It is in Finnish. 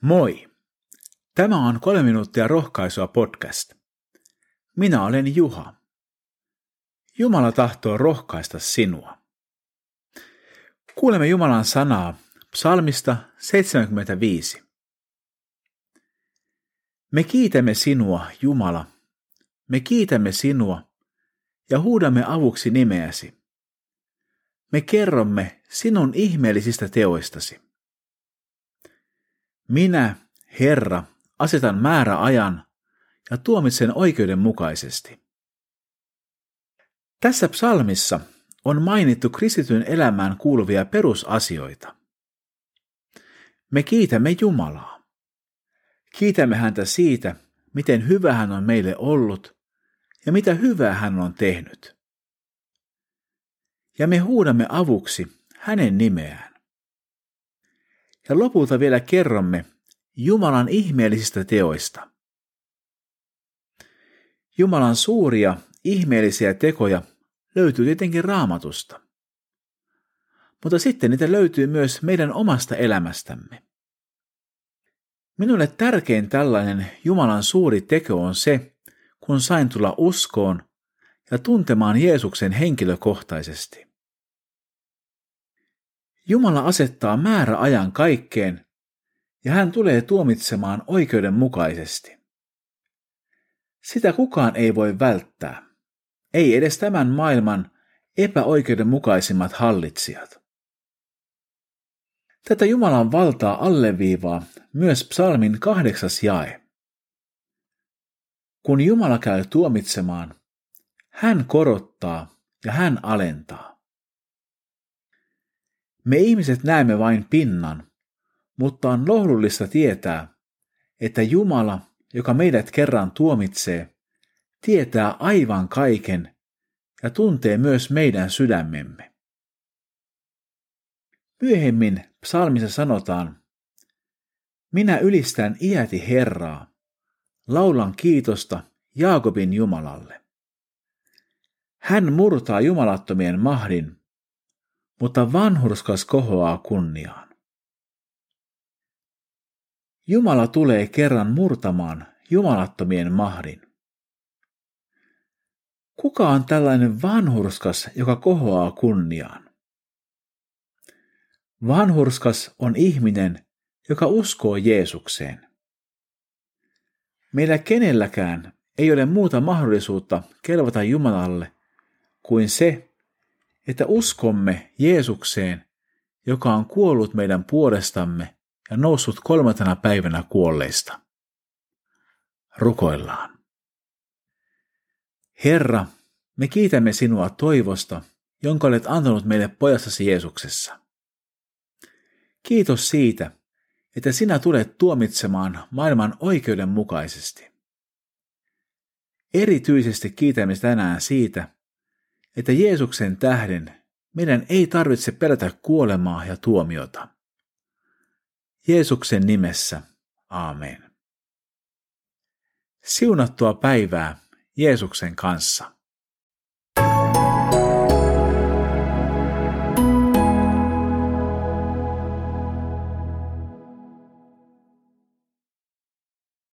Moi! Tämä on kolme minuuttia rohkaisua podcast. Minä olen Juha. Jumala tahtoo rohkaista sinua. Kuulemme Jumalan sanaa psalmista 75. Me kiitämme sinua, Jumala. Me kiitämme sinua ja huudamme avuksi nimeäsi. Me kerromme sinun ihmeellisistä teoistasi. Minä, Herra, asetan määräajan ja tuomitsen oikeudenmukaisesti. Tässä psalmissa on mainittu kristityn elämään kuuluvia perusasioita. Me kiitämme Jumalaa. Kiitämme häntä siitä, miten hyvä hän on meille ollut ja mitä hyvää hän on tehnyt. Ja me huudamme avuksi hänen nimeään. Ja lopulta vielä kerromme Jumalan ihmeellisistä teoista. Jumalan suuria, ihmeellisiä tekoja löytyy tietenkin raamatusta. Mutta sitten niitä löytyy myös meidän omasta elämästämme. Minulle tärkein tällainen Jumalan suuri teko on se, kun sain tulla uskoon ja tuntemaan Jeesuksen henkilökohtaisesti. Jumala asettaa määräajan kaikkeen ja hän tulee tuomitsemaan oikeudenmukaisesti. Sitä kukaan ei voi välttää, ei edes tämän maailman epäoikeudenmukaisimmat hallitsijat. Tätä Jumalan valtaa alleviivaa myös psalmin kahdeksas jae. Kun Jumala käy tuomitsemaan, hän korottaa ja hän alentaa. Me ihmiset näemme vain pinnan, mutta on lohdullista tietää, että Jumala, joka meidät kerran tuomitsee, tietää aivan kaiken ja tuntee myös meidän sydämemme. Myöhemmin psalmissa sanotaan, minä ylistän iäti Herraa, laulan kiitosta Jaakobin Jumalalle. Hän murtaa jumalattomien mahdin mutta vanhurskas kohoaa kunniaan. Jumala tulee kerran murtamaan jumalattomien mahdin. Kuka on tällainen vanhurskas, joka kohoaa kunniaan? Vanhurskas on ihminen, joka uskoo Jeesukseen. Meillä kenelläkään ei ole muuta mahdollisuutta kelvata Jumalalle kuin se, että uskomme Jeesukseen, joka on kuollut meidän puolestamme ja noussut kolmantena päivänä kuolleista. Rukoillaan. Herra, me kiitämme sinua toivosta, jonka olet antanut meille pojastasi Jeesuksessa. Kiitos siitä, että sinä tulet tuomitsemaan maailman oikeudenmukaisesti. Erityisesti kiitämme tänään siitä, että Jeesuksen tähden meidän ei tarvitse pelätä kuolemaa ja tuomiota. Jeesuksen nimessä, aamen. Siunattua päivää Jeesuksen kanssa.